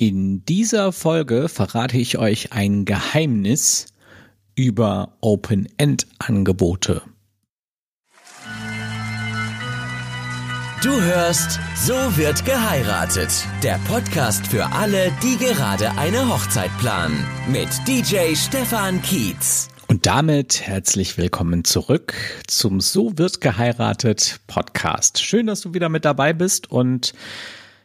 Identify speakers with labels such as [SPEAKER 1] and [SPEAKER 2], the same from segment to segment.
[SPEAKER 1] In dieser Folge verrate ich euch ein Geheimnis über Open-End-Angebote.
[SPEAKER 2] Du hörst So wird geheiratet. Der Podcast für alle, die gerade eine Hochzeit planen. Mit DJ Stefan Kietz.
[SPEAKER 1] Und damit herzlich willkommen zurück zum So wird geheiratet Podcast. Schön, dass du wieder mit dabei bist und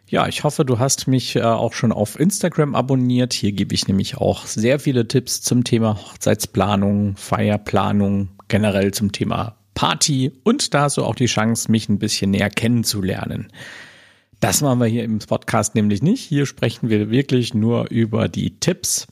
[SPEAKER 1] ja, ich hoffe, du hast mich äh, auch schon auf Instagram abonniert. Hier gebe ich nämlich auch sehr viele Tipps zum Thema Hochzeitsplanung, Feierplanung, generell zum Thema Party und da hast du auch die Chance, mich ein bisschen näher kennenzulernen. Das machen wir hier im Podcast nämlich nicht. Hier sprechen wir wirklich nur über die Tipps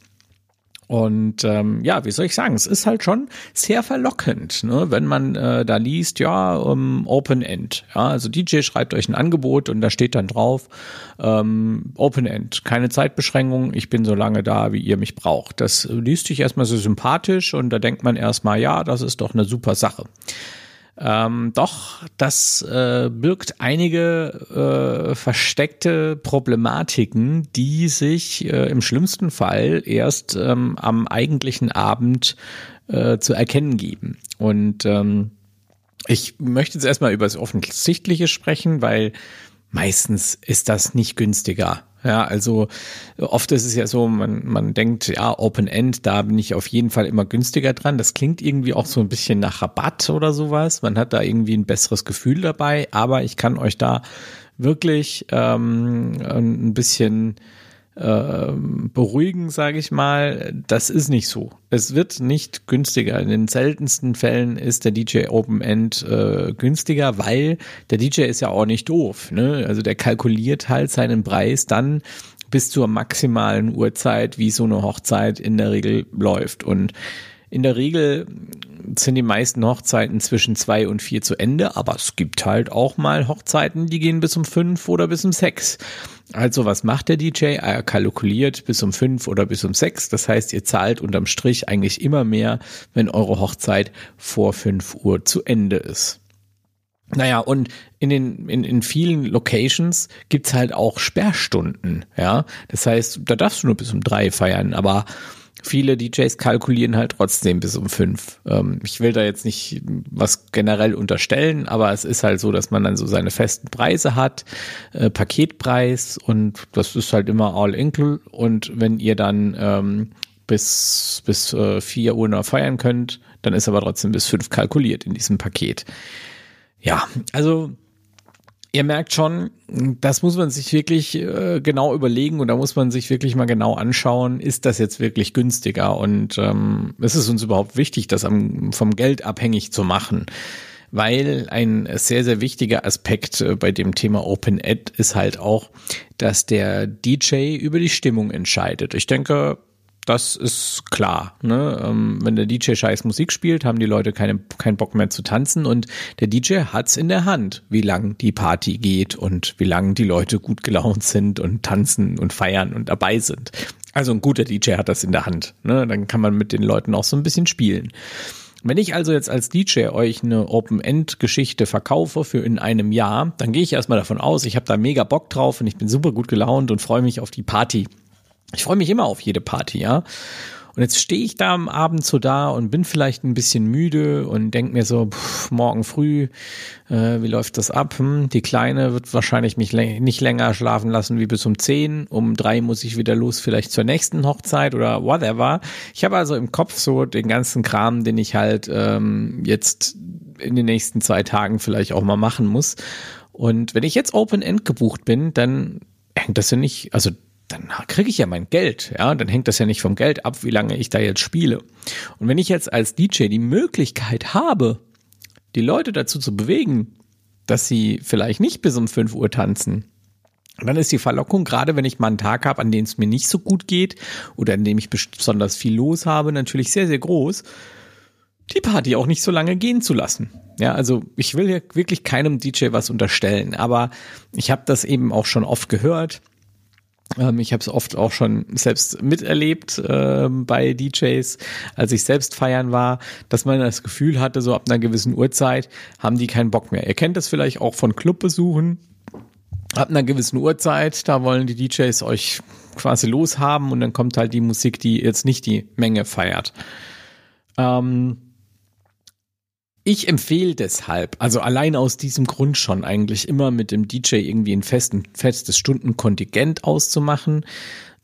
[SPEAKER 1] und ähm, ja, wie soll ich sagen, es ist halt schon sehr verlockend, ne? wenn man äh, da liest, ja, um, Open End. Ja, also DJ schreibt euch ein Angebot und da steht dann drauf, ähm, Open End, keine Zeitbeschränkung, ich bin so lange da, wie ihr mich braucht. Das liest sich erstmal so sympathisch und da denkt man erstmal, ja, das ist doch eine super Sache. Ähm, doch, das äh, birgt einige äh, versteckte Problematiken, die sich äh, im schlimmsten Fall erst ähm, am eigentlichen Abend äh, zu erkennen geben. Und ähm, ich möchte jetzt erstmal über das Offensichtliche sprechen, weil meistens ist das nicht günstiger ja, also oft ist es ja so, man, man denkt, ja, Open End, da bin ich auf jeden Fall immer günstiger dran. Das klingt irgendwie auch so ein bisschen nach Rabatt oder sowas. Man hat da irgendwie ein besseres Gefühl dabei, aber ich kann euch da wirklich ähm, ein bisschen beruhigen, sage ich mal. Das ist nicht so. Es wird nicht günstiger. In den seltensten Fällen ist der DJ Open End äh, günstiger, weil der DJ ist ja auch nicht doof. Ne? Also der kalkuliert halt seinen Preis dann bis zur maximalen Uhrzeit, wie so eine Hochzeit in der Regel läuft. Und in der Regel sind die meisten Hochzeiten zwischen zwei und vier zu Ende, aber es gibt halt auch mal Hochzeiten, die gehen bis um fünf oder bis um sechs. Also was macht der DJ? Er kalkuliert bis um fünf oder bis um sechs. Das heißt, ihr zahlt unterm Strich eigentlich immer mehr, wenn eure Hochzeit vor fünf Uhr zu Ende ist. Naja, und in den, in, in vielen Locations gibt's halt auch Sperrstunden, ja. Das heißt, da darfst du nur bis um drei feiern, aber viele DJs kalkulieren halt trotzdem bis um fünf. Ähm, ich will da jetzt nicht was generell unterstellen, aber es ist halt so, dass man dann so seine festen Preise hat, äh, Paketpreis und das ist halt immer all include und wenn ihr dann ähm, bis bis äh, vier Uhr noch feiern könnt, dann ist aber trotzdem bis fünf kalkuliert in diesem Paket. Ja, also Ihr merkt schon, das muss man sich wirklich äh, genau überlegen und da muss man sich wirklich mal genau anschauen, ist das jetzt wirklich günstiger und ähm, ist es uns überhaupt wichtig, das am, vom Geld abhängig zu machen? Weil ein sehr, sehr wichtiger Aspekt äh, bei dem Thema Open Ad ist halt auch, dass der DJ über die Stimmung entscheidet. Ich denke, das ist klar. Ne? Ähm, wenn der DJ scheiß Musik spielt, haben die Leute keine, keinen Bock mehr zu tanzen und der DJ hat's in der Hand, wie lang die Party geht und wie lang die Leute gut gelaunt sind und tanzen und feiern und dabei sind. Also ein guter DJ hat das in der Hand. Ne? Dann kann man mit den Leuten auch so ein bisschen spielen. Wenn ich also jetzt als DJ euch eine Open-End-Geschichte verkaufe für in einem Jahr, dann gehe ich erstmal davon aus, ich habe da mega Bock drauf und ich bin super gut gelaunt und freue mich auf die Party. Ich freue mich immer auf jede Party, ja. Und jetzt stehe ich da am Abend so da und bin vielleicht ein bisschen müde und denke mir so, pff, morgen früh, äh, wie läuft das ab? Hm, die Kleine wird wahrscheinlich mich nicht länger schlafen lassen wie bis um zehn. Um drei muss ich wieder los, vielleicht zur nächsten Hochzeit oder whatever. Ich habe also im Kopf so den ganzen Kram, den ich halt ähm, jetzt in den nächsten zwei Tagen vielleicht auch mal machen muss. Und wenn ich jetzt Open End gebucht bin, dann hängt das ja nicht, also dann kriege ich ja mein Geld, ja, dann hängt das ja nicht vom Geld ab, wie lange ich da jetzt spiele. Und wenn ich jetzt als DJ die Möglichkeit habe, die Leute dazu zu bewegen, dass sie vielleicht nicht bis um 5 Uhr tanzen, dann ist die Verlockung, gerade wenn ich mal einen Tag habe, an dem es mir nicht so gut geht oder an dem ich besonders viel los habe, natürlich sehr, sehr groß, die Party auch nicht so lange gehen zu lassen. Ja, also ich will ja wirklich keinem DJ was unterstellen, aber ich habe das eben auch schon oft gehört ich habe es oft auch schon selbst miterlebt äh, bei DJs, als ich selbst feiern war, dass man das Gefühl hatte, so ab einer gewissen Uhrzeit haben die keinen Bock mehr. Ihr kennt das vielleicht auch von Clubbesuchen. ab einer gewissen Uhrzeit, da wollen die DJs euch quasi loshaben und dann kommt halt die Musik, die jetzt nicht die Menge feiert. Ähm, ich empfehle deshalb, also allein aus diesem Grund schon eigentlich immer mit dem DJ irgendwie ein festen, festes Stundenkontingent auszumachen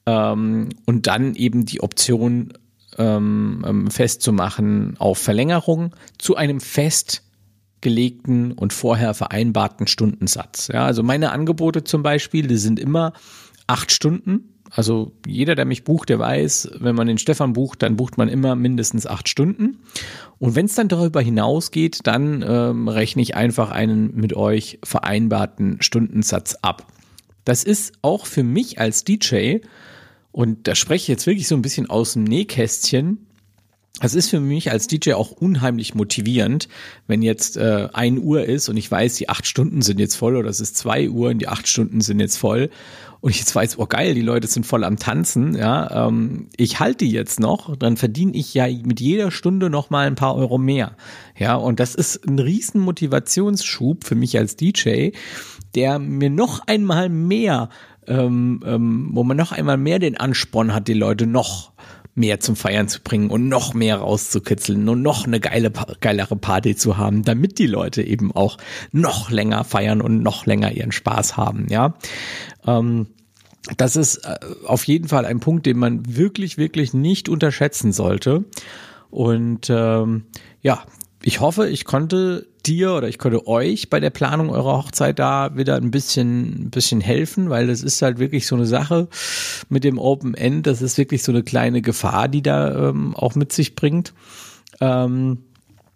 [SPEAKER 1] ähm, und dann eben die Option ähm, ähm festzumachen auf Verlängerung zu einem festgelegten und vorher vereinbarten Stundensatz. Ja, also meine Angebote zum Beispiel, die sind immer acht Stunden also jeder, der mich bucht, der weiß, wenn man den Stefan bucht, dann bucht man immer mindestens acht Stunden. Und wenn es dann darüber hinausgeht, dann ähm, rechne ich einfach einen mit euch vereinbarten Stundensatz ab. Das ist auch für mich als DJ, und da spreche ich jetzt wirklich so ein bisschen aus dem Nähkästchen, es ist für mich als DJ auch unheimlich motivierend, wenn jetzt äh, ein Uhr ist und ich weiß, die acht Stunden sind jetzt voll oder es ist zwei Uhr und die acht Stunden sind jetzt voll und ich jetzt weiß, oh geil, die Leute sind voll am Tanzen, ja, ähm, ich halte die jetzt noch, dann verdiene ich ja mit jeder Stunde noch mal ein paar Euro mehr, ja, und das ist ein riesen Motivationsschub für mich als DJ, der mir noch einmal mehr, ähm, ähm, wo man noch einmal mehr den Ansporn hat, die Leute noch mehr zum Feiern zu bringen und noch mehr rauszukitzeln und noch eine geile, geilere Party zu haben, damit die Leute eben auch noch länger feiern und noch länger ihren Spaß haben, ja. Ähm, das ist äh, auf jeden Fall ein Punkt, den man wirklich, wirklich nicht unterschätzen sollte. Und ähm, ja, ich hoffe, ich konnte dir oder ich konnte euch bei der Planung eurer Hochzeit da wieder ein bisschen, ein bisschen helfen, weil das ist halt wirklich so eine Sache mit dem Open End. Das ist wirklich so eine kleine Gefahr, die da ähm, auch mit sich bringt. Ähm,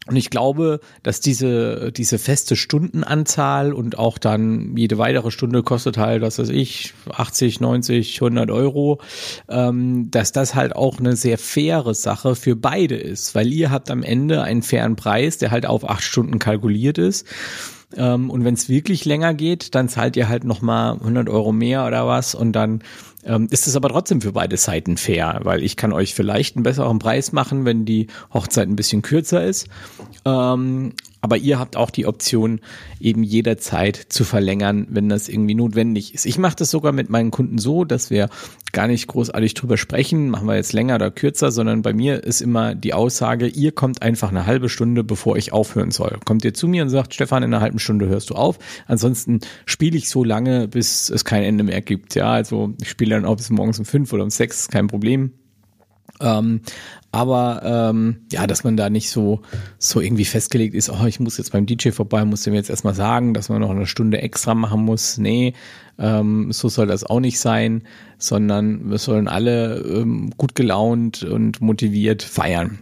[SPEAKER 1] und ich glaube, dass diese, diese feste Stundenanzahl und auch dann jede weitere Stunde kostet halt, was weiß ich, 80, 90, 100 Euro, ähm, dass das halt auch eine sehr faire Sache für beide ist, weil ihr habt am Ende einen fairen Preis, der halt auf acht Stunden kalkuliert ist. Ähm, und wenn es wirklich länger geht, dann zahlt ihr halt nochmal 100 Euro mehr oder was und dann ähm, ist es aber trotzdem für beide Seiten fair, weil ich kann euch vielleicht einen besseren Preis machen, wenn die Hochzeit ein bisschen kürzer ist. Ähm, aber ihr habt auch die Option, eben jederzeit zu verlängern, wenn das irgendwie notwendig ist. Ich mache das sogar mit meinen Kunden so, dass wir gar nicht großartig drüber sprechen, machen wir jetzt länger oder kürzer, sondern bei mir ist immer die Aussage, ihr kommt einfach eine halbe Stunde, bevor ich aufhören soll. Kommt ihr zu mir und sagt, Stefan, in einer halben Stunde hörst du auf. Ansonsten spiele ich so lange, bis es kein Ende mehr gibt. Ja, also ich spiele dann auch bis morgens um fünf oder um sechs, ist kein Problem. Ähm, aber ähm, ja, dass man da nicht so so irgendwie festgelegt ist, oh, ich muss jetzt beim DJ vorbei, muss dem jetzt erstmal sagen, dass man noch eine Stunde extra machen muss. Nee, ähm, so soll das auch nicht sein, sondern wir sollen alle ähm, gut gelaunt und motiviert feiern.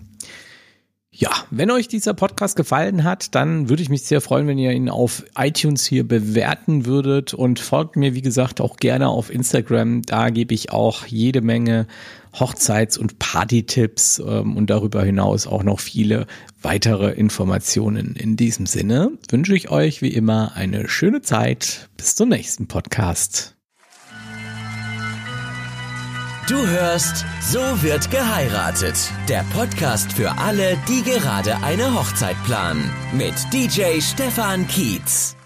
[SPEAKER 1] Ja, wenn euch dieser Podcast gefallen hat, dann würde ich mich sehr freuen, wenn ihr ihn auf iTunes hier bewerten würdet und folgt mir, wie gesagt, auch gerne auf Instagram. Da gebe ich auch jede Menge Hochzeits- und Party-Tipps ähm, und darüber hinaus auch noch viele weitere Informationen. In diesem Sinne wünsche ich euch wie immer eine schöne Zeit. Bis zum nächsten Podcast.
[SPEAKER 2] Du hörst So wird geheiratet. Der Podcast für alle, die gerade eine Hochzeit planen. Mit DJ Stefan Kietz.